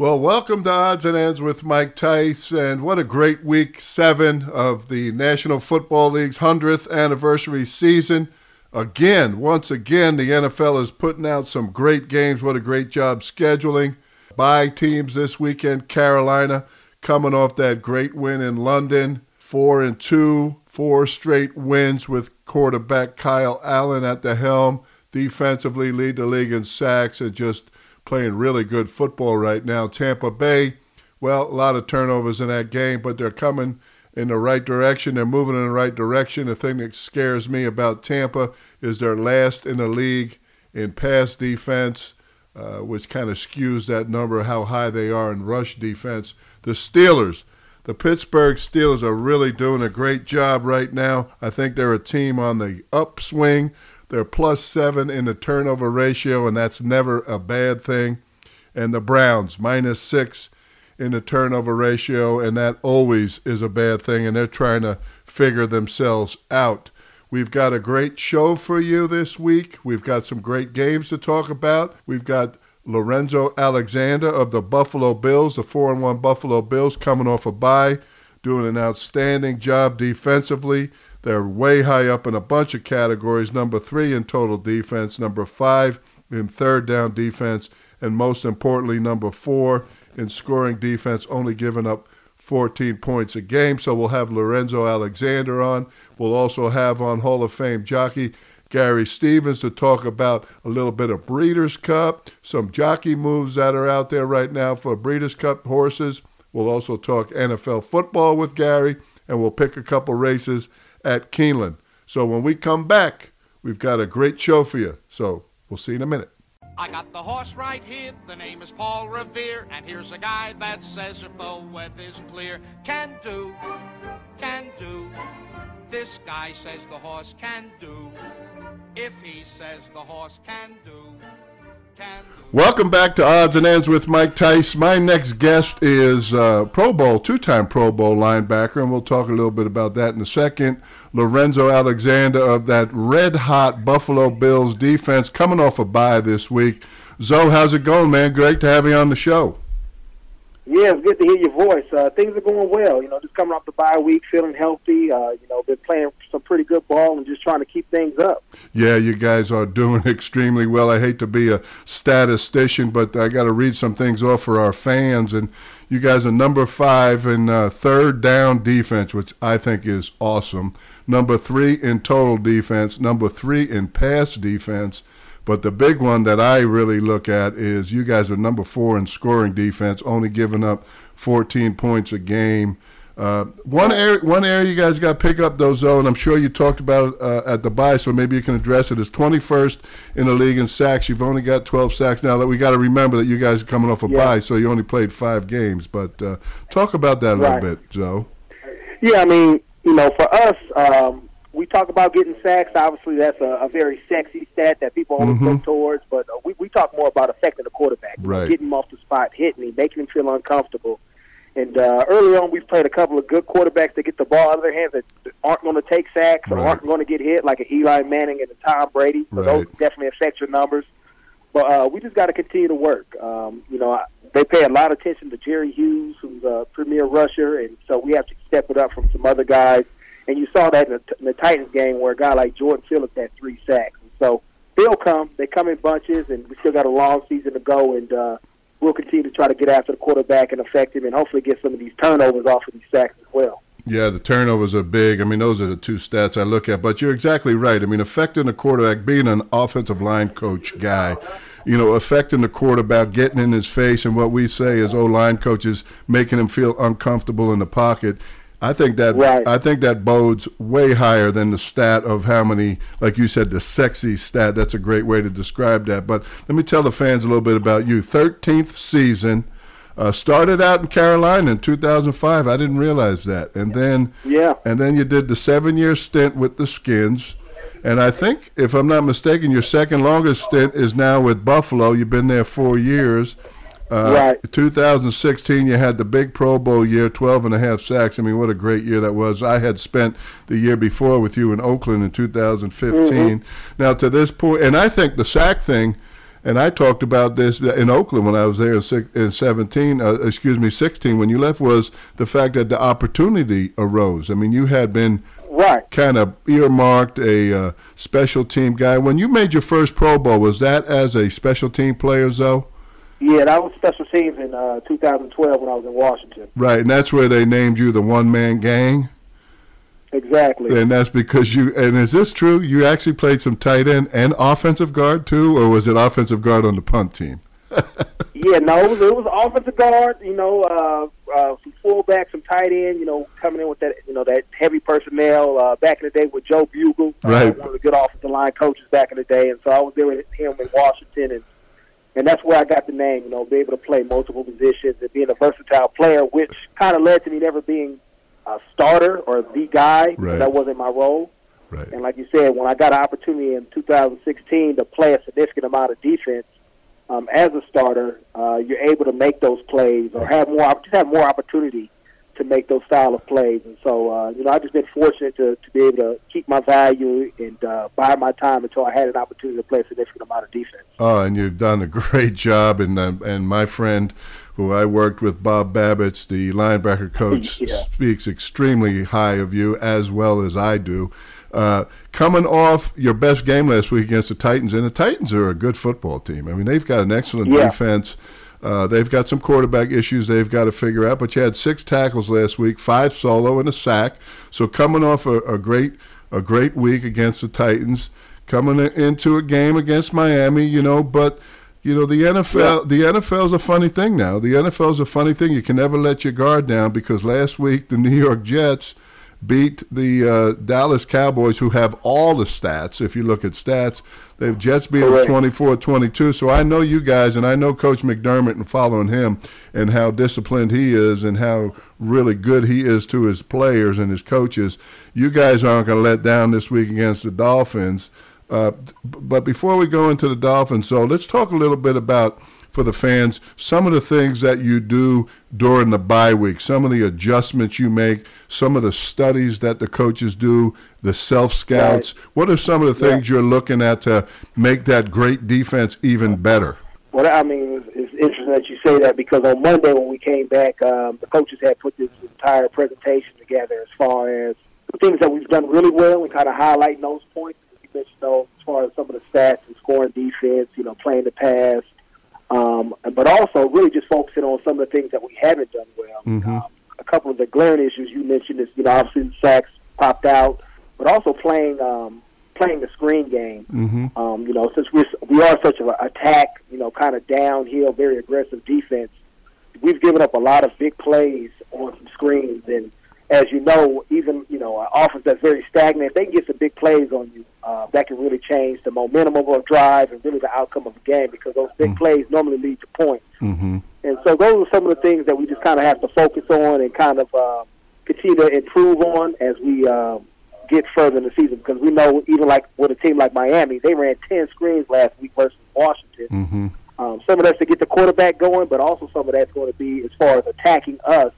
Well, welcome to Odds and Ends with Mike Tice, and what a great week seven of the National Football League's 100th anniversary season. Again, once again, the NFL is putting out some great games. What a great job scheduling. by teams this weekend. Carolina coming off that great win in London, four and two, four straight wins with quarterback Kyle Allen at the helm. Defensively, lead the league in sacks and just playing really good football right now. Tampa Bay, well, a lot of turnovers in that game, but they're coming in the right direction. They're moving in the right direction. The thing that scares me about Tampa is they're last in the league in pass defense, uh, which kind of skews that number, how high they are in rush defense. The Steelers, the Pittsburgh Steelers are really doing a great job right now. I think they're a team on the upswing. They're plus seven in the turnover ratio, and that's never a bad thing. And the Browns, minus six in the turnover ratio, and that always is a bad thing. And they're trying to figure themselves out. We've got a great show for you this week. We've got some great games to talk about. We've got Lorenzo Alexander of the Buffalo Bills, the 4 and 1 Buffalo Bills, coming off a bye, doing an outstanding job defensively. They're way high up in a bunch of categories. Number three in total defense, number five in third down defense, and most importantly, number four in scoring defense, only giving up 14 points a game. So we'll have Lorenzo Alexander on. We'll also have on Hall of Fame jockey Gary Stevens to talk about a little bit of Breeders' Cup, some jockey moves that are out there right now for Breeders' Cup horses. We'll also talk NFL football with Gary, and we'll pick a couple races at Keeneland. So when we come back, we've got a great show for you. So we'll see you in a minute. I got the horse right here, the name is Paul Revere, and here's a guy that says if the weather's clear, can do, can do. This guy says the horse can do, if he says the horse can do. Welcome back to Odds and Ends with Mike Tice. My next guest is uh, Pro Bowl, two-time Pro Bowl linebacker, and we'll talk a little bit about that in a second. Lorenzo Alexander of that red-hot Buffalo Bills defense, coming off a bye this week. Zoe, how's it going, man? Great to have you on the show. Yeah, it's good to hear your voice. Uh, things are going well. You know, just coming off the bye week, feeling healthy. Uh, you know, been playing some pretty good ball and just trying to keep things up. Yeah, you guys are doing extremely well. I hate to be a statistician, but I got to read some things off for our fans. And you guys are number five in uh, third down defense, which I think is awesome. Number three in total defense. Number three in pass defense but the big one that I really look at is you guys are number four in scoring defense, only giving up 14 points a game. Uh, one area, one area you guys got to pick up though, Zoe, and I'm sure you talked about it uh, at the bye, so maybe you can address it. Is 21st in the league in sacks. You've only got 12 sacks now. That we got to remember that you guys are coming off a yeah. bye, so you only played five games. But uh, talk about that a right. little bit, Zoe. Yeah, I mean, you know, for us, um, we talk about getting sacks. Obviously, that's a, a very sexy stat that people always mm-hmm. look towards. But uh, we, we talk more about affecting the quarterback, right. getting him off the spot, hitting him, making him feel uncomfortable. And uh, early on, we've played a couple of good quarterbacks that get the ball out of their hands that aren't going to take sacks or aren't going to get hit, like an Eli Manning and a Tom Brady. So right. those definitely affect your numbers. But uh, we just got to continue to work. Um, you know, they pay a lot of attention to Jerry Hughes, who's a premier rusher, and so we have to step it up from some other guys and you saw that in the, in the Titans game where a guy like Jordan Phillips had three sacks. And so they'll come. They come in bunches, and we still got a long season to go. And uh, we'll continue to try to get after the quarterback and affect him, and hopefully get some of these turnovers off of these sacks as well. Yeah, the turnovers are big. I mean, those are the two stats I look at. But you're exactly right. I mean, affecting the quarterback, being an offensive line coach guy, you know, affecting the quarterback, getting in his face, and what we say as O line coaches, making him feel uncomfortable in the pocket. I think that right. I think that bodes way higher than the stat of how many, like you said, the sexy stat. That's a great way to describe that. But let me tell the fans a little bit about you. Thirteenth season, uh, started out in Carolina in 2005. I didn't realize that, and then yeah, and then you did the seven-year stint with the Skins. And I think, if I'm not mistaken, your second longest stint is now with Buffalo. You've been there four years. Uh, right. 2016, you had the big Pro Bowl year, 12 and a half sacks. I mean, what a great year that was. I had spent the year before with you in Oakland in 2015. Mm-hmm. Now, to this point, and I think the sack thing and I talked about this in Oakland when I was there in, six, in 17, uh, excuse me, 16, when you left, was the fact that the opportunity arose. I mean, you had been right. kind of earmarked a uh, special team guy. When you made your first Pro Bowl, was that as a special team player, though? Yeah, that was special teams in uh, 2012 when I was in Washington. Right, and that's where they named you the one man gang. Exactly. And that's because you. And is this true? You actually played some tight end and offensive guard too, or was it offensive guard on the punt team? yeah, no, it was, it was offensive guard. You know, uh, uh, some fullback, some tight end. You know, coming in with that, you know, that heavy personnel. Uh, back in the day with Joe Bugel, uh, right? one of the good offensive line coaches back in the day. And so I was there with him in Washington, and and that's where I got the name. You know, be able to play multiple positions and being a versatile player, which kind of led to me never being a starter or the guy. Right. That wasn't my role. Right. And like you said, when I got an opportunity in 2016 to play a significant amount of defense um, as a starter, uh, you're able to make those plays or have more just have more opportunity to make those style of plays. And so, uh, you know, I've just been fortunate to, to be able to keep my value and uh, buy my time until I had an opportunity to play a significant amount of defense. Oh, and you've done a great job. And uh, and my friend, who I worked with, Bob Babich, the linebacker coach, Yeah. speaks extremely high of you as well as I do. Uh, coming off your best game last week against the Titans, and the Titans are a good football team. I mean, they've got an excellent Yeah. defense. Uh, they've got some quarterback issues they've got to figure out, but you had six tackles last week, five solo and a sack. So coming off a, a great a great week against the Titans, coming into a game against Miami, you know, but you know the NFL the NFL is a funny thing now. The NFL is a funny thing. You can never let your guard down because last week the New York Jets beat the uh, Dallas Cowboys, who have all the stats. If you look at stats, they've Jets beat them Correct. 24-22. So I know you guys, and I know Coach McDermott, and following him, and how disciplined he is, and how really good he is to his players and his coaches. You guys aren't going to let down this week against the Dolphins. Uh, but before we go into the Dolphins, so let's talk a little bit about for the fans some of the things that you do during the bye week, some of the adjustments you make, some of the studies that the coaches do, the self scouts. What are some of the things you're looking at to make that great defense even better? Well, I mean, it's, it's interesting that you say that because on Monday when we came back, um, the coaches had put this entire presentation together as far as the things that we've done really well and kind of highlighting those points. You mentioned those as far as some of the stats and scoring defense, you know, playing the pass, um, but also really just focusing on some of the things that we haven't done well. Um, a couple of the glaring issues you mentioned is, you know, obviously sacks popped out, but also playing um, playing the screen game. Mm-hmm. Um, you know, since we're, we are such an attack, you know, kind of downhill, very aggressive defense, we've given up a lot of big plays on some screens. And as you know, even, you know, an offense that's very stagnant, if they can get some big plays on you, uh, that can really change the momentum of a drive and really the outcome of a game because those big plays normally lead to points. Mm-hmm. And so those are some of the things that we just kind of have to focus on and kind of uh, continue to improve on as we uh, get further in the season. Because we know even like with a team like Miami, they ran 10 screens last week versus Washington. Mm-hmm. Um, some of that's to get the quarterback going, but also some of that's going to be as far as attacking us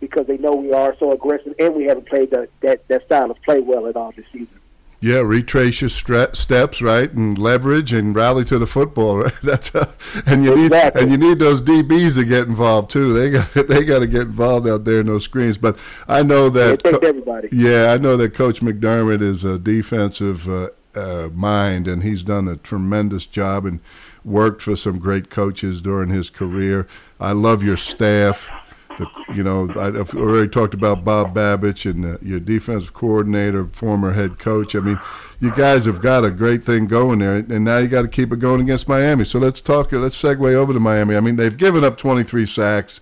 because they know we are so aggressive and we haven't played the, that, that style of play well at all this season. Yeah, retrace your stre- steps, right, and leverage and rally to the football. Right? That's a, and you Exactly. need and you need those DBs to get involved too. They got they got to get involved out there in those screens. But I know that co- everybody. yeah, I know that Coach McDermott is a defensive uh, uh, mind, and he's done a tremendous job and worked for some great coaches during his career. I love your staff. The, you know, I've already talked about Bob Babich and uh, your defensive coordinator, former head coach. I mean, you guys have got a great thing going there, and now you got to keep it going against Miami. So let's talk. Let's segue over to Miami. I mean, they've given up 23 sacks.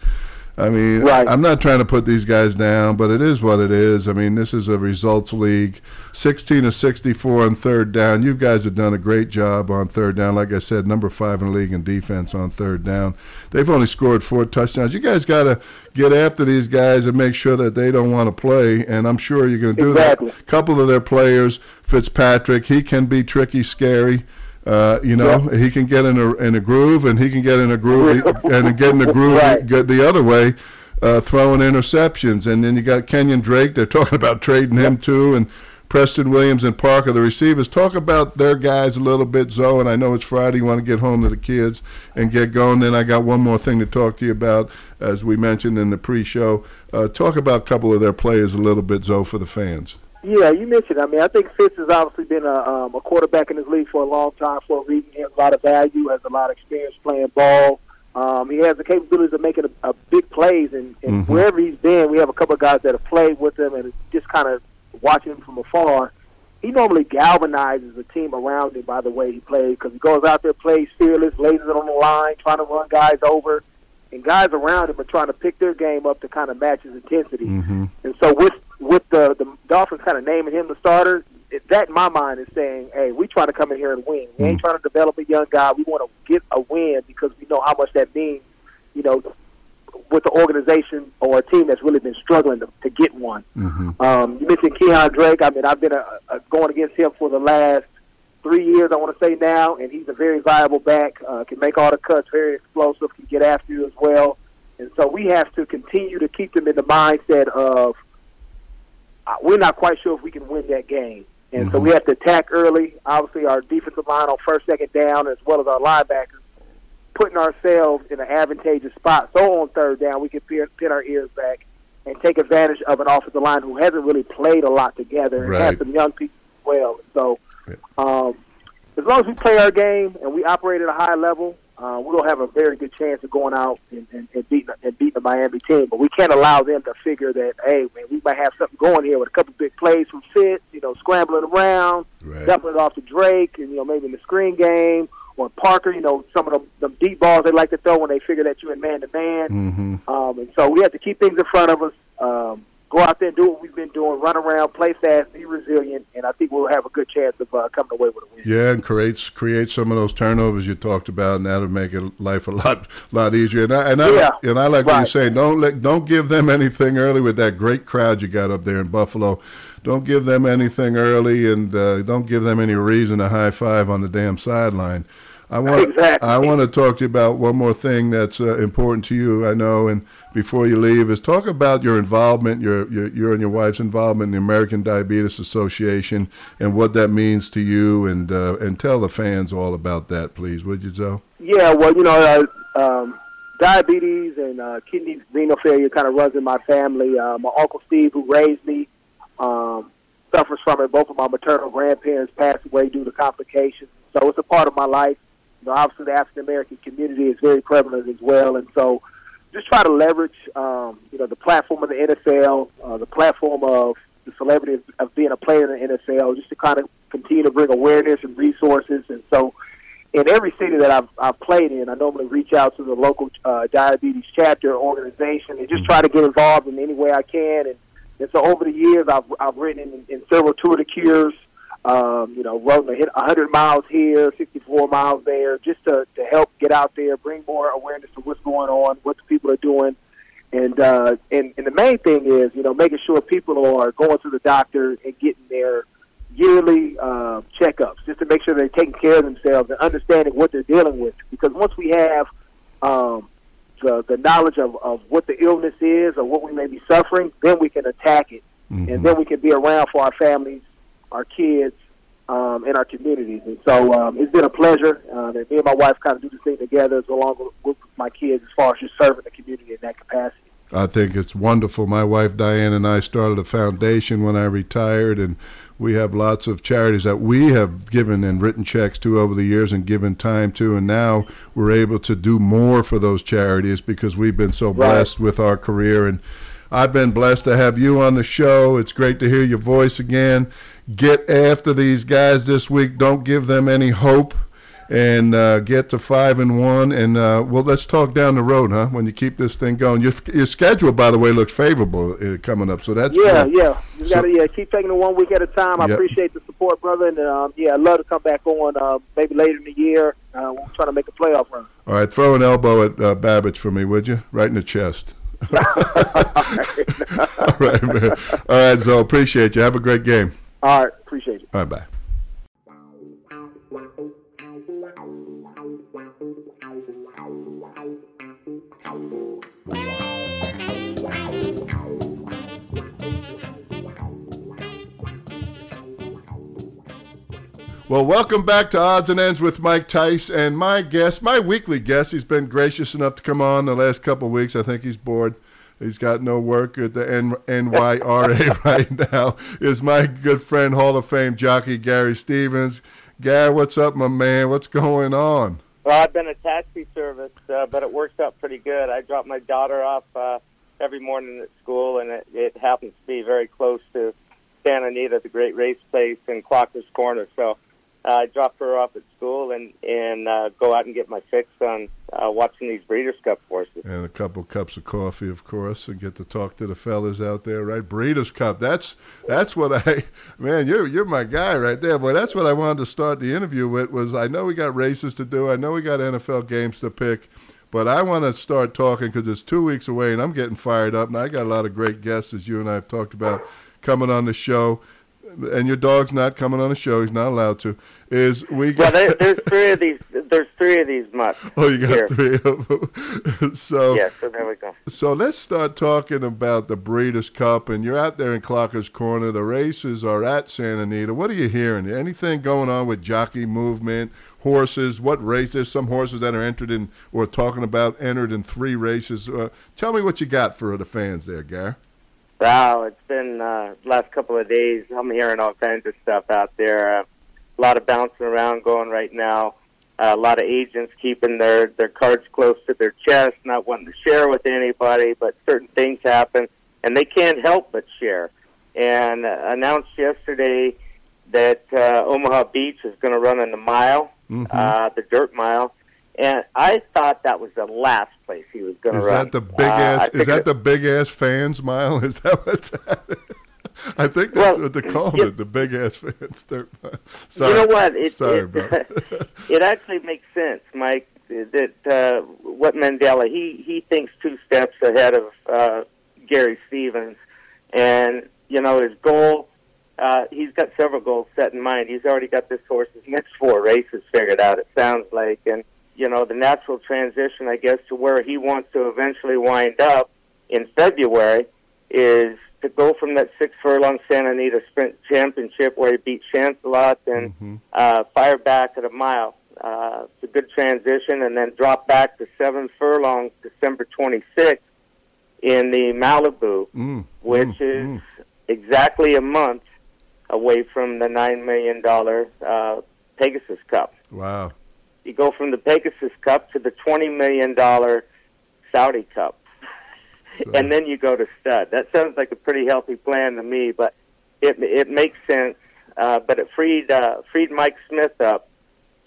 I mean, Right. I'm not trying to put these guys down, but it is what it is. I mean, this is a results league. 16 to 64 on third down. You guys have done a great job on third down. Like I said, number five in the league in defense on third down. They've only scored four touchdowns. You guys got to get after these guys and make sure that they don't want to play. And I'm sure you're going to do Exactly. that. A couple of their players, Fitzpatrick, he can be tricky, scary. Uh, you know, he can get in a in a groove, and he can get in a groove, and get in a groove Right. get the other way, uh, throwing interceptions. And then you got Kenyan Drake. They're talking about trading him too, and Preston Williams and Parker, the receivers. Talk about their guys a little bit, Zoe. And I know it's Friday. You want to get home to the kids and get going. Then I got one more thing to talk to you about, as we mentioned in the pre-show. Uh, talk about a couple of their players a little bit, Zoe, for the fans. Yeah, you mentioned. I mean, I think Fitz has obviously been a, um, a quarterback in this league for a long time for a reason. He has a lot of value, has a lot of experience playing ball. Um, he has the capabilities of making a, a big plays, and, and mm-hmm. wherever he's been, we have a couple of guys that have played with him, and just kind of watching him from afar. He normally galvanizes the team around him by the way he plays because he goes out there, plays fearless, lays it on the line, trying to run guys over, and guys around him are trying to pick their game up to kind of match his intensity. Mm-hmm. And so with with the the Dolphins kind of naming him the starter, it, that in my mind is saying, hey, we try to come in here and win. We ain't mm. trying to develop a young guy. We want to get a win because we know how much that means, you know, with the organization or a team that's really been struggling to, to get one. Mm-hmm. Um, you mentioned Kenyan Drake. I mean, I've been a, a going against him for the last three years, I want to say now, and he's a very viable back. Uh, can make all the cuts, very explosive, can get after you as well. And so we have to continue to keep them in the mindset of uh, we're not quite sure if we can win that game. And mm-hmm. so we have to attack early. Obviously, our defensive line on first, second down, as well as our linebackers, putting ourselves in an advantageous spot. So on third down, we can pin, our ears back and take advantage of an offensive line who hasn't really played a lot together and right. has some young people as well. So um, as long as we play our game and we operate at a high level, uh, gonna have a very good chance of going out and, and, and beating and beating the Miami team. But we can't allow them to figure that, hey, man, we might have something going here with a couple big plays from Fitz, you know, scrambling around, right. dumping it off to Drake, and you know maybe in the screen game or Parker. You know, some of the, them deep balls they like to throw when they figure that you're in man to man. And so we have to keep things in front of us. Um, go out there and do what we've been doing, run around, play fast, be resilient, and I think we'll have a good chance of uh, coming away with a win. Yeah, and creates create some of those turnovers you talked about, and that'll make it, life a lot lot easier. And I and I, yeah, and I like right. what you're saying. Don't let don't give them anything early with that great crowd you got up there in Buffalo. Don't give them anything early, and uh, don't give them any reason to high five on the damn sideline. I want exactly. I want to talk to you about one more thing that's uh, important to you. I know, and before you leave, is talk about your involvement, your, your your and your wife's involvement in the American Diabetes Association, and what that means to you, and uh, and tell the fans all about that, please, would you, Joe? Yeah, well, you know, uh, um, diabetes and uh, kidney renal failure kind of runs in my family. Uh, my uncle Steve, who raised me, um, suffers from it. Both of my maternal grandparents passed away due to complications, so it's a part of my life know, obviously the African American community is very prevalent as well, and so just try to leverage, um, you know, the platform of the NFL, uh, the platform of the celebrity of, of being a player in the NFL, just to kind of continue to bring awareness and resources. And so, in every city that I've, I've played in, I normally reach out to the local uh, diabetes chapter organization and just try to get involved in any way I can. And, and so, over the years, I've I've written in, in several tour de cures um, you know, running 100 miles here, 64 miles there, just to, to help get out there, bring more awareness to what's going on, what the people are doing. And, uh, and, and the main thing is, you know, making sure people are going to the doctor and getting their yearly uh, checkups just to make sure they're taking care of themselves and understanding what they're dealing with. Because once we have um, the, the knowledge of, of what the illness is or what we may be suffering, then we can attack it. Mm-hmm. And then we can be around for our families our kids, um, in our communities. And so um, it's been a pleasure uh, that me and my wife kind of do this thing together, along with, with my kids, as far as just serving the community in that capacity. I think it's wonderful. My wife Diane and I started a foundation when I retired, and we have lots of charities that we have given and written checks to over the years and given time to, and now we're able to do more for those charities because we've been so blessed right. with our career. And I've been blessed to have you on the show. It's great to hear your voice again get after these guys this week. Don't give them any hope, and uh, get to five and one. And uh, well, let's talk down the road, huh? When you keep this thing going, your your schedule, by the way, looks favorable uh, coming up. So that's yeah, good. yeah. You So- got to yeah keep taking it one week at a time. I Yep. appreciate the support, brother, and um, yeah, I'd love to come back on uh, maybe later in the year. Uh, we're trying to make a playoff run. All right, throw an elbow at uh, Babich for me, would you? Right in the chest. All right, man. All right, so appreciate you. Have a great game. All right, appreciate it. All right, bye. Well, welcome back to Odds and Ends with Mike Tice and my guest, my weekly guest. He's been gracious enough to come on the last couple of weeks. I think he's bored. He's got no work at the N- NYRA right now. Is my good friend, Hall of Fame jockey Gary Stevens. Gary, what's up, my man? What's going on? Well, I've been a taxi service, uh, but it works out pretty good. I drop my daughter off uh, every morning at school, and it, it happens to be very close to Santa Anita, the great race place in Clocker's Corner. So uh, I drop her off at school and and uh, go out and get my fix on uh, watching these Breeders' Cup horses. And a couple cups of coffee, of course, and get to talk to the fellas out there, right? Breeders' Cup. That's that's what I, man, you're you're my guy right there. Boy, that's what I wanted to start the interview with. Was I know we got races to do, I know we got NFL games to pick. But I want to start talking because it's two weeks away and I'm getting fired up. And I got a lot of great guests, as you and I have talked about, coming on the show and your dog's not coming on the show. He's not allowed to. Is we got? Well, there, there's three of these. There's three of these mutts. Oh, you got here. three of them. so yeah. So there we go. So let's start talking about the Breeders' Cup, and you're out there in Clocker's Corner. The races are at Santa Anita. What are you hearing? Anything going on with jockey movement, horses? What races? Some horses that are entered in or talking about entered in three races. Uh, tell me what you got for the fans there, Gar. Wow, it's been uh, last couple of days. I'm hearing all kinds of stuff out there. Uh, a lot of bouncing around going right now. Uh, a lot of agents keeping their their cards close to their chest, not wanting to share with anybody. But certain things happen, and they can't help but share. And uh, announced yesterday that uh, Omaha Beach is going to run in the mile, Mhm. uh, the dirt mile. And I thought that was the last place he was going to Is run. that the big Uh, ass? Is that it- the big ass fans mile? Is that what? That, I think that's Well, what they call you- it. The big ass fans. Dirt mile. Sorry. You know what? It, Sorry, it, bro. it actually makes sense, Mike. That uh, what Mandella he he thinks two steps ahead of uh, Gary Stevens, and you know his goal. Uh, he's got several goals set in mind. He's already got this horse's next four races figured out. It sounds like, and you know the natural transition, I guess, to where he wants to eventually wind up in February is to go from that six furlong Santa Anita Sprint Championship where he beat Shancelot and Mhm. uh, fire back at a mile. Uh, it's a good transition, and then drop back to seven furlong December 26th in the Malibu, Mm, which mm, is mm. exactly a month away from the nine million dollar uh, Pegasus Cup. Wow. You go from the Pegasus Cup to the twenty million dollar Saudi Cup, So- and then you go to stud. That sounds like a pretty healthy plan to me, but it it makes sense. Uh, but it freed uh, freed Mike Smith up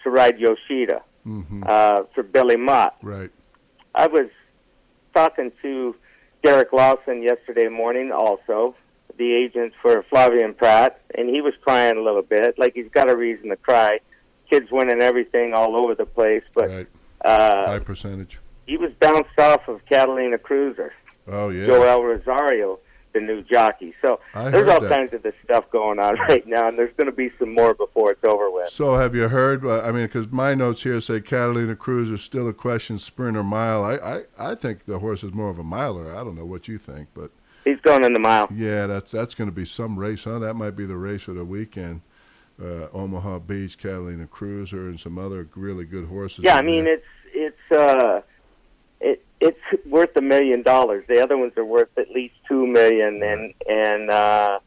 to ride Yoshida Mhm. uh, for Billy Mott. Right. I was talking to Derek Lawson yesterday morning, also the agent for Flavien Prat, and he was crying a little bit, like he's got a reason to cry. Kids winning everything all over the place, but right. uh, High percentage. he was bounced off of Catalina Cruiser, Oh yeah. Joel Rosario, the new jockey. So I there's all that. kinds of this stuff going on right now, and there's going to be some more before it's over with. So have you heard? Uh, I mean, because my notes here say Catalina Cruiser is still a question, sprint or mile. I, I, I think the horse is more of a miler. I don't know what you think, but He's going in the mile. yeah, that's that's going to be some race, huh? That might be the race of the weekend. Uh, Omaha Beach, Catalina Cruiser, and some other really good horses. Yeah, I mean there. it's it's uh it it's worth a million dollars. The other ones are worth at least two million, and and uh,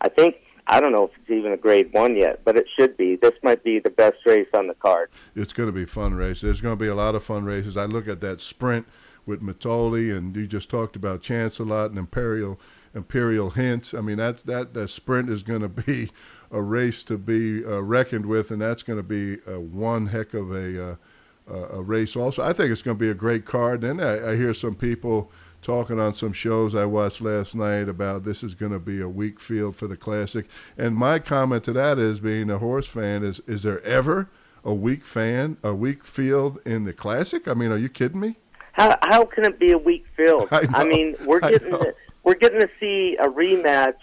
I think I don't know if it's even a grade one yet, but it should be. This might be the best race on the card. it's going to be fun race. There's going to be a lot of fun races. I look at that sprint with Mitole, and you just talked about Shancelot and Imperial Imperial Hint. I mean that that that sprint is going to be a race to be uh, reckoned with, and that's going to be uh, one heck of a uh, uh, a race. Also, I think it's going to be a great card. And I, I hear some people talking on some shows I watched last night about this is going to be a weak field for the Classic. And my comment to that is, being a horse fan, is is there ever a weak fan, a weak field in the Classic? I mean, are you kidding me? How how can it be a weak field? I know, mean, we're I getting know. we're getting to see a rematch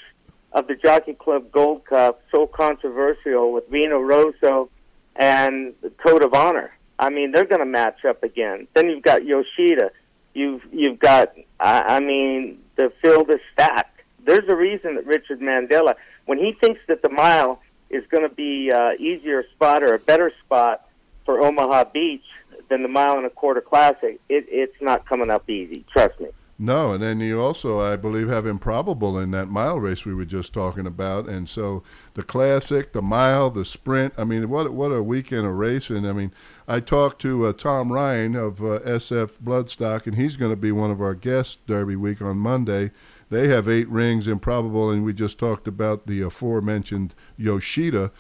of the Jockey Club Gold Cup, so controversial with Vino Rosso and the Code of Honor. I mean, they're going to match up again. Then you've got Yoshida. You've you've got. I, I mean, the field is stacked. There's a reason that Richard Mandella, when he thinks that the mile is going to be uh, easier spot or a better spot for Omaha Beach than the mile and a quarter classic, it, it's not coming up easy. Trust me. No, and then you also, I believe, have improbable in that mile race we were just talking about, and so the classic, the mile, the sprint. I mean, what what a weekend of racing! I mean, I talked to uh, Tom Ryan of uh, SF Bloodstock, and he's going to be one of our guests Derby week on Monday. They have eight rings, improbable, and we just talked about the aforementioned Yoshida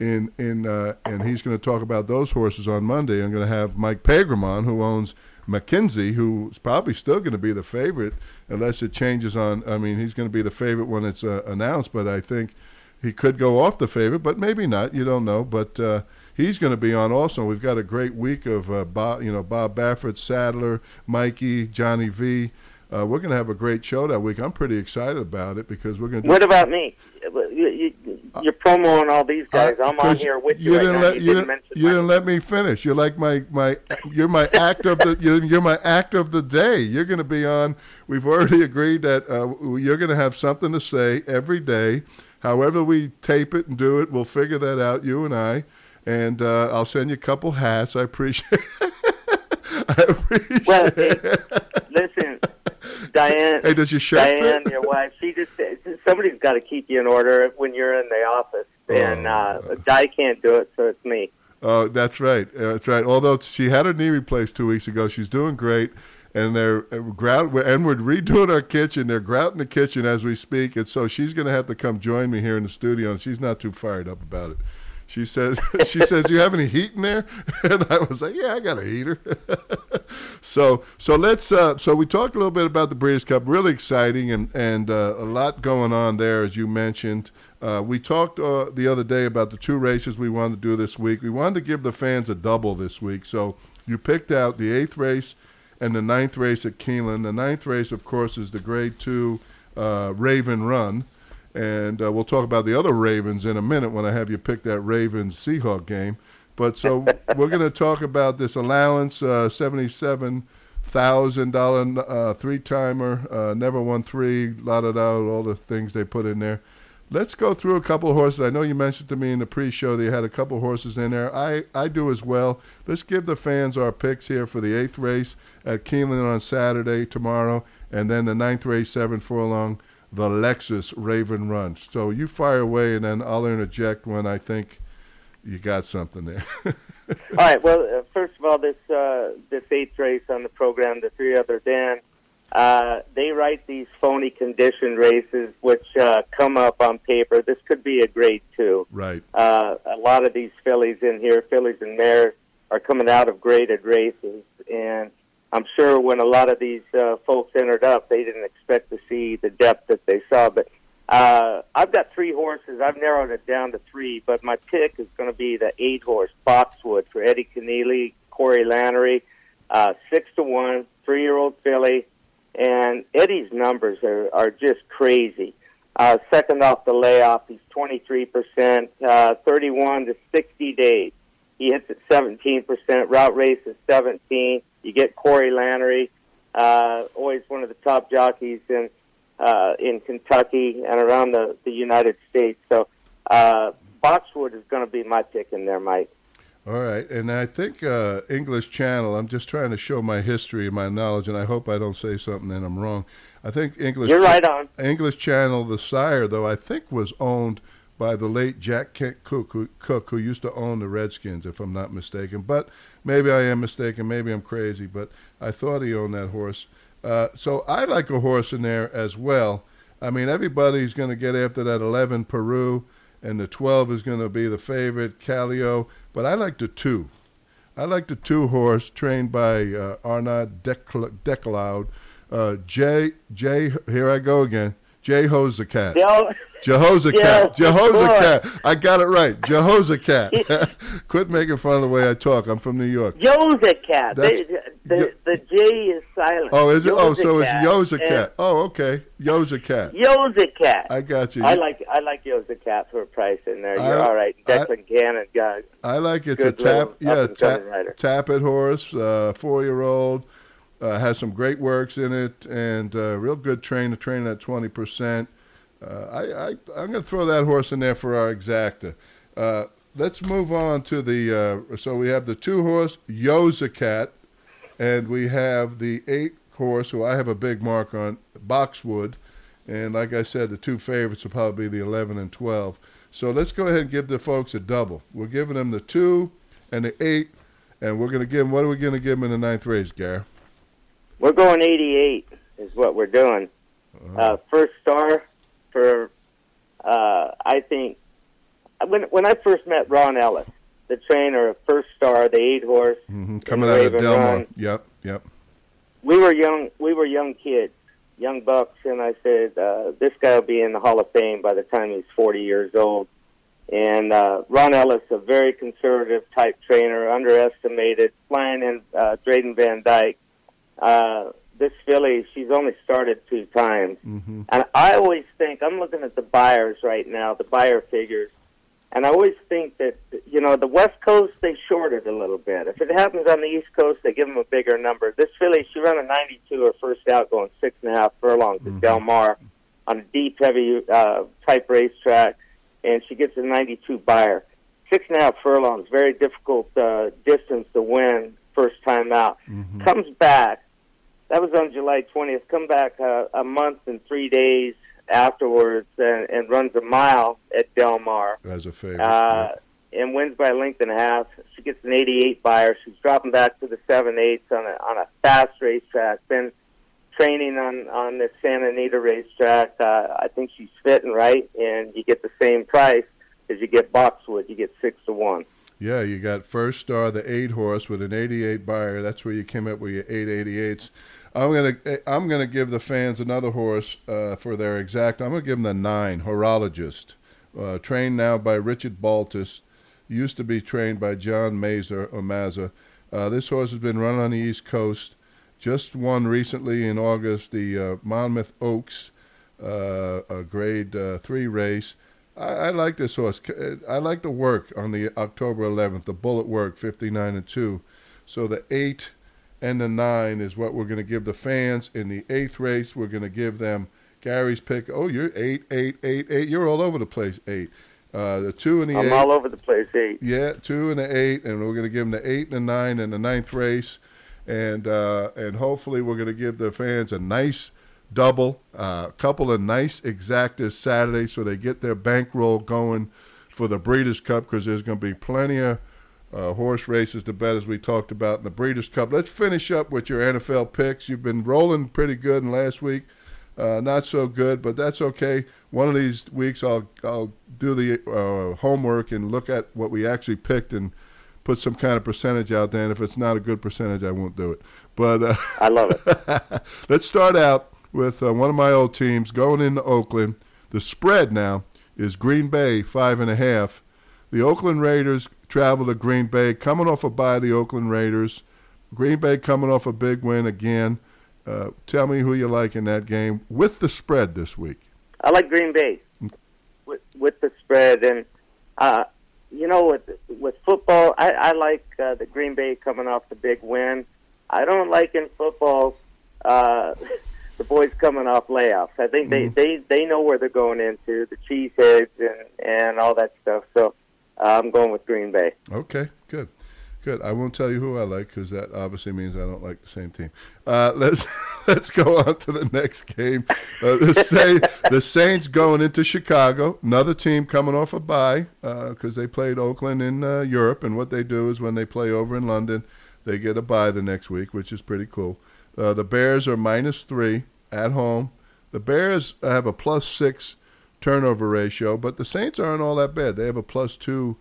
in in uh, and he's going to talk about those horses on Monday. I'm going to have Mike Pagramon, who owns McKinzie, who's probably still going to be the favorite unless it changes on. I mean, he's going to be the favorite when it's uh, announced, but I think he could go off the favorite, but maybe not. You don't know, but. Uh, he's going to be on also. We've got a great week of uh, Bob, you know, Bob Baffert, Sadler, Mikey, Johnny V. Uh, we're going to have a great show that week. I'm pretty excited about it because we're going to. What about me? You, are promoting all these guys. I, am on here with you. You didn't right let you, didn't, you didn't let me finish. You're like my my. You're my act of the. You're, you're my act of the day. You're going to be on. We've already agreed that uh, you're going to have something to say every day. However we tape it and do it, we'll figure that out. You and I, and uh, I'll send you a couple hats. I appreciate. I appreciate. Well, hey, listen. Diane. Hey, does your shirt Diane, fit? your wife. She just somebody's got to keep you in order when you're in the office, oh. and uh, Di can't do it, so it's me. Oh, that's right. That's right. Although she had her knee replaced two weeks ago, she's doing great. And they're uh, grout, and we're redoing our kitchen. They're grouting the kitchen as we speak, and so she's going to have to come join me here in the studio. And she's not too fired up about it. She says, she says, you have any heat in there? And I was like, yeah, I got a heater. so, so let's, uh, so we talked a little bit about the Breeders' Cup, really exciting and, and uh, a lot going on there, as you mentioned. Uh, we talked uh, the other day about the two races we wanted to do this week. We wanted to give the fans a double this week. So you picked out the eighth race and the ninth race at Keeneland. The ninth race, of course, is the grade two uh, Raven Run. And uh, we'll talk about the other Ravens in a minute when I have you pick that Ravens Seahawk game. But so we're going to talk about this allowance, uh, seventy-seven thousand dollar uh, three timer, uh, never won three, la da da, all the things they put in there. Let's go through a couple of horses. I know you mentioned to me in the pre-show that you had a couple of horses in there. I, I do as well. Let's give the fans our picks here for the eighth race at Keeneland on Saturday tomorrow, and then the ninth race, seven furlong the Lexus Raven Run. So you fire away, and then I'll interject when I think you got something there. all right. Well, uh, first of all, this uh, this eighth race on the program, the three other Dan, uh, they write these phony condition races, which uh, come up on paper. This could be a grade two. Right. Uh, a lot of these fillies in here, fillies and mares, are coming out of graded races, and I'm sure when a lot of these uh, folks entered up, they didn't expect to see the depth that they saw. But uh, I've got three horses. I've narrowed it down to three, but my pick is going to be the eight horse Boxwood for Eddie Kenneally, Corey Lanerie, uh, six to one, three year old filly, and Eddie's numbers are are just crazy. Uh, second off the layoff, he's 23%, uh, 31 to 60 days. He hits at 17%. Route race is 17. You get Corey Lanerie, uh, always one of the top jockeys in uh, in Kentucky and around the, the United States. So uh, Boxwood is going to be my pick in there, Mike. All right, and I think uh, English Channel. I'm just trying to show my history and my knowledge, and I hope I don't say something that I'm wrong. I think English. You're right on. English Channel, the sire, though, I think was owned by the late Jack Kent Cooke, who, Cooke, who used to own the Redskins, if I'm not mistaken. But maybe I am mistaken. Maybe I'm crazy. But I thought he owned that horse. Uh, so I like a horse in there as well. I mean, everybody's going to get after that 11 Peru, and the 12 is going to be the favorite, Calio. But I like the two. I like the two horse trained by uh, Arnaud Delacour. Uh, Jay, Jay, here I go again. Jay Hosakat. Jehoshaphat. Jehoshaphat. I got it right. Jehoshaphat. Quit making fun of the way I talk. I'm from New York. Yozakat. The, the, the J is silent. Oh, is it? Oh, so it's Yozakat. Oh, okay. Yozakat. Yozakat. I got you. I like I like Yozakat for a price in there. You're I, all right. Declan I, Cannon guy. I like it's a tap. Yeah, tap, tap it horse. Uh, four year old. Uh, has some great works in it and uh, real good trainer, training at 20%. Uh, I, I'm going to throw that horse in there for our exacta. Uh, let's move on to the. Uh, so we have the two horse Yozacat, and we have the eight horse who I have a big mark on Boxwood, and like I said, the two favorites will probably be the 11 and 12. So let's go ahead and give the folks a double. We're giving them the two and the eight, and we're going to give them. What are we going to give them in the ninth race, Gar? We're going 88 is what we're doing. Uh-huh. Uh, first star for uh, I think when when I first met Ron Ellis, the trainer of First Star, the eight horse, hmm Coming out of Delmar. Run. Yep, yep. we were young. We were young kids, young bucks, and I said, uh, "This guy will be in the Hall of Fame by the time he's 40 years old." And uh, Ron Ellis, a very conservative type trainer, underestimated, flying in uh, Drayden Van Dyke. Uh, this filly, she's only started two times, hmm and I always think I'm looking at the Beyers right now, the Beyer figures, and I always think that you know the West Coast they shorted a little bit. If it happens on the East Coast, they give them a bigger number. This filly, she ran a 92 her first out, going six and a half furlongs Mhm. at Del Mar on a deep, heavy uh, type racetrack, and she gets a 92 Beyer. Six and a half furlongs, very difficult uh, distance to win first time out. hmm Comes back. That was on July 20th. Come back uh, a month and three days afterwards and, and runs a mile at Del Mar As a favorite. uh, and wins by a length and a half. She gets an 88 Beyer. She's dropping back to the seven eighths on a on a fast racetrack. Been training on on the Santa Anita racetrack. Uh, I think she's fitting right, and you get the same price as you get Boxwood. You get six to one. Yeah, you got First Star, the eight horse with an 88 Beyer. That's where you came up with your 888s. I'm gonna I'm gonna give the fans another horse uh, for their exact. I'm gonna give them the nine horologist, uh, trained now by Richard Baltas. Used to be trained by John Mazer or Mazza. Uh, this horse has been run on the East Coast. Just won recently in August the uh, Monmouth Oaks, uh, a Grade uh, Three race. I, I like this horse. I like the work on the October 11th. The bullet work, 59 and two. So the eight and the nine is what we're going to give the fans. In the eighth race, we're going to give them Gary's pick. Oh, you're eight, eight, eight, eight. You're all over the place. Eight. Uh, the two and the I'm eight. all over the place. Eight. Yeah, two and the eight, and we're going to give them the eight and the nine in the ninth race, and uh, and hopefully we're going to give the fans a nice double, a uh, couple of nice exactas Saturday, so they get their bankroll going for the Breeders' Cup because there's going to be plenty of uh, horse races to bet as we talked about in the Breeders' Cup. Let's finish up with your NFL picks. You've been rolling pretty good in last week. Uh, not so good, but that's okay. One of these weeks, I'll I'll do the uh, homework and look at what we actually picked and put some kind of percentage out there. And if it's not a good percentage, I won't do it. But uh, I love it. let's start out with uh, one of my old teams going into Oakland. The spread now is Green Bay five and a half. The Oakland Raiders travel to Green Bay, coming off a bye. The Oakland Raiders, Green Bay coming off a big win again. Uh, tell me who you like in that game with the spread this week. I like Green Bay with with the spread, and uh, you know, with with football, I, I like uh, the Green Bay coming off the big win. I don't like in football uh, the boys coming off layoffs. I think they, Mhm. they they know where they're going into the cheeseheads and and all that stuff. So uh, I'm going with Green Bay. Okay, good, good. I won't tell you who I like because that obviously means I don't like the same team. Uh, let's let's go on to the next game. Uh, the, Sa- the Saints going into Chicago, another team coming off a bye because they played Oakland in uh, Europe, and what they do is when they play over in London, they get a bye the next week, which is pretty cool. Uh, the Bears are minus three at home. The Bears have a plus six turnover ratio, but the Saints aren't all that bad. They have a plus two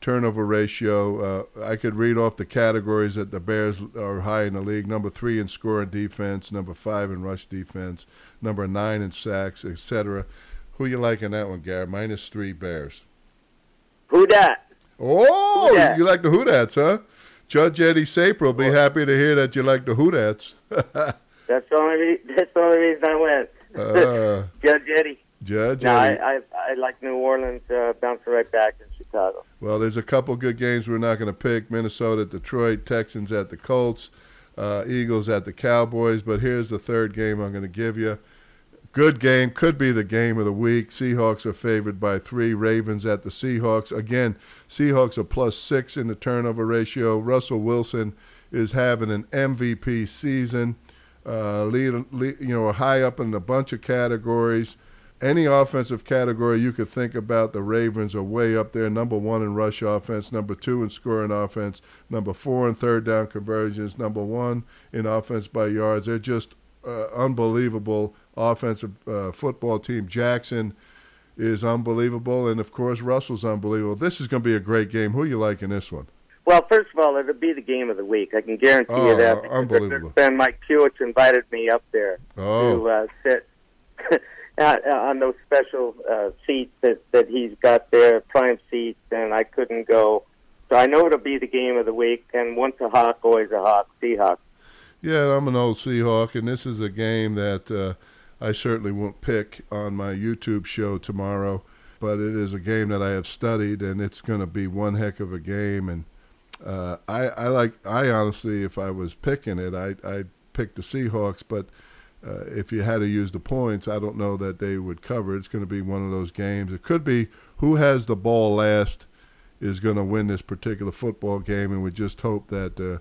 turnover ratio. Uh, I could read off the categories that the Bears are high in the league: number three in scoring defense, number five in rush defense, number nine in sacks, etc. Who you like in that one, Gary? Minus three Bears. Who dat? Oh, Who dat? you like the Hoodats, huh? Judge Eddie Saper will be happy to hear that you like the Hoodats. That's the only re- that's the only reason I went. uh, Judge Eddie. Judge No, Eddie. I, I I like New Orleans uh, bouncing right back in Chicago. Well, there's a couple good games we're not going to pick. Minnesota, Detroit, Texans at the Colts, uh, Eagles at the Cowboys. But here's the third game I'm going to give you. Good game. Could be the game of the week. Seahawks are favored by three. Ravens at the Seahawks. Again, Seahawks are plus six in the turnover ratio. Russell Wilson is having an MVP season. Uh, lead, lead, you know, high up in a bunch of categories. Any offensive category you could think about, the Ravens are way up there. Number one in rush offense, number two in scoring offense, number four in third down conversions, number one in offense by yards. They're just uh, unbelievable offensive uh, football team. Jackson is unbelievable, and of course Russell's unbelievable. This is going to be a great game. Who you like in this one? Well, first of all, it'll be the game of the week. I can guarantee oh, you that. Unbelievable. Ben Mike Pewitz invited me up there oh. to uh, sit on those special uh, seats that that he's got there, prime seats, and I couldn't go. So I know it'll be the game of the week. And once a hawk, always a hawk. Seahawks. Yeah, I'm an old Seahawk, and this is a game that. Uh, I certainly won't pick on my YouTube show tomorrow, but it is a game that I have studied, and it's going to be one heck of a game. And uh, I, I like, I honestly, if I was picking it, I, I'd pick the Seahawks. But uh, if you had to use the points, I don't know that they would cover. It's going to be one of those games. It could be who has the ball last is going to win this particular football game, and we just hope that. Uh,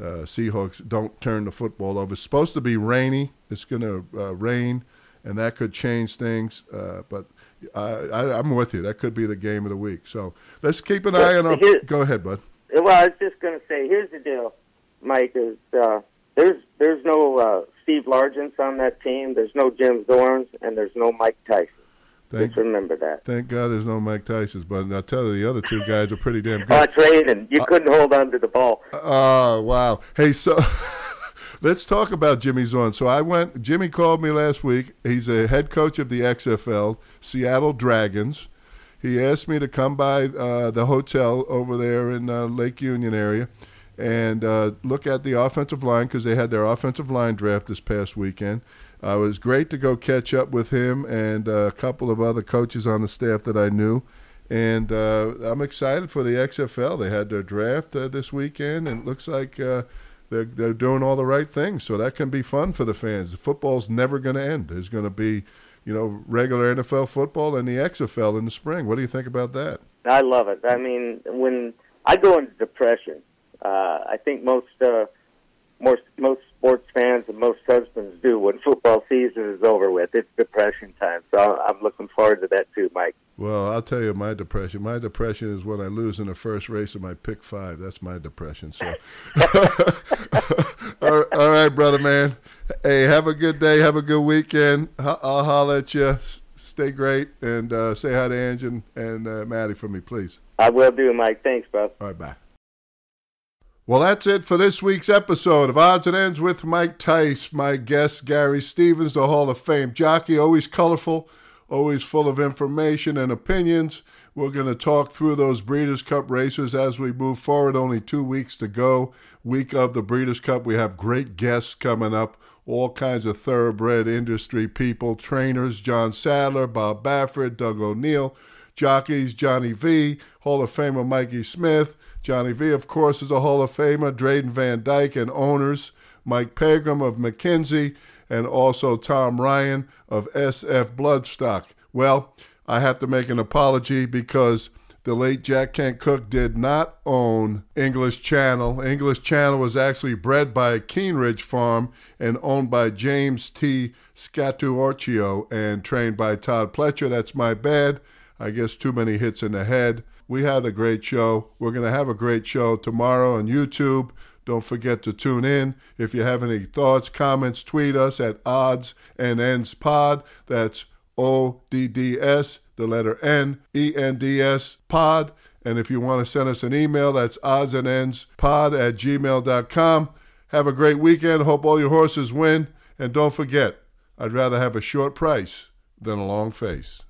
uh, Seahawks don't turn the football over. It's supposed to be rainy. It's going to uh, rain, and that could change things. Uh, but I, am with you. That could be the game of the week. So let's keep an eye on our. Go ahead, bud. Well, I was just going to say, here's the deal, Mike. Is uh, there's there's no uh, Steve Largents on that team. There's no Jim Zorns, and there's no Mike Tice. Thank, Just remember that. Thank God there's no Mike Tice's, but I'll tell you, the other two guys are pretty damn good. Oh, training. You uh, couldn't hold on to the ball. Oh, uh, wow. Hey, so let's talk about Jimmy Zorn. So I went, Jimmy called me last week. He's a head coach of the XFL, Seattle Dragons. He asked me to come by uh, the hotel over there in uh, Lake Union area and uh, look at the offensive line because they had their offensive line draft this past weekend. Uh, it was great to go catch up with him and uh, a couple of other coaches on the staff that I knew. And uh, I'm excited for the XFL. They had their draft uh, this weekend, and it looks like uh, they're, they're doing all the right things. So that can be fun for the fans. Football's never going to end. There's going to be, you know, regular NFL football and the XFL in the spring. What do you think about that? I love it. I mean, when I go into depression, uh, I think most most most sports fans and most husbands do when football season is over with. It's depression time, so I'm looking forward to that too, Mike. Well, I'll tell you my depression. My depression is when I lose in the first race of my pick five. That's my depression. So, all, right, all right, brother man. Hey, have a good day. Have a good weekend. I'll holler at you. Stay great and uh, say hi to Angie and, and uh, Maddie for me, please. I will do, Mike. Thanks, bro. All right, bye. Well, that's it for this week's episode of Odds and Ends with Mike Tice. My guest, Gary Stevens, the Hall of Fame jockey, always colorful, always full of information and opinions. We're going to talk through those Breeders' Cup races as we move forward. Only two weeks to go. Week of the Breeders' Cup, we have great guests coming up. All kinds of thoroughbred industry people, trainers, John Sadler, Bob Baffert, Doug O'Neill, jockeys, Johnny V, Hall of Famer Mikey Smith, Johnny V, of course, is a Hall of Famer, Drayden Van Dyke, and owners Mike Pegram of McKinzie, and also Tom Ryan of SF Bloodstock. Well, I have to make an apology because the late Jack Kent Cooke did not own English Channel. English Channel was actually bred by Keenridge Farm and owned by James T. Scatuorchio and trained by Todd Pletcher. That's my bad. I guess too many hits in the head. We had a great show. We're going to have a great show tomorrow on YouTube. Don't forget to tune in. If you have any thoughts, comments, tweet us at odds and ends pod. That's O D D S, the letter N, E N D S pod. And if you want to send us an email, that's odds and ends pod at gmail.com. Have a great weekend. Hope all your horses win. And don't forget, I'd rather have a short price than a long face.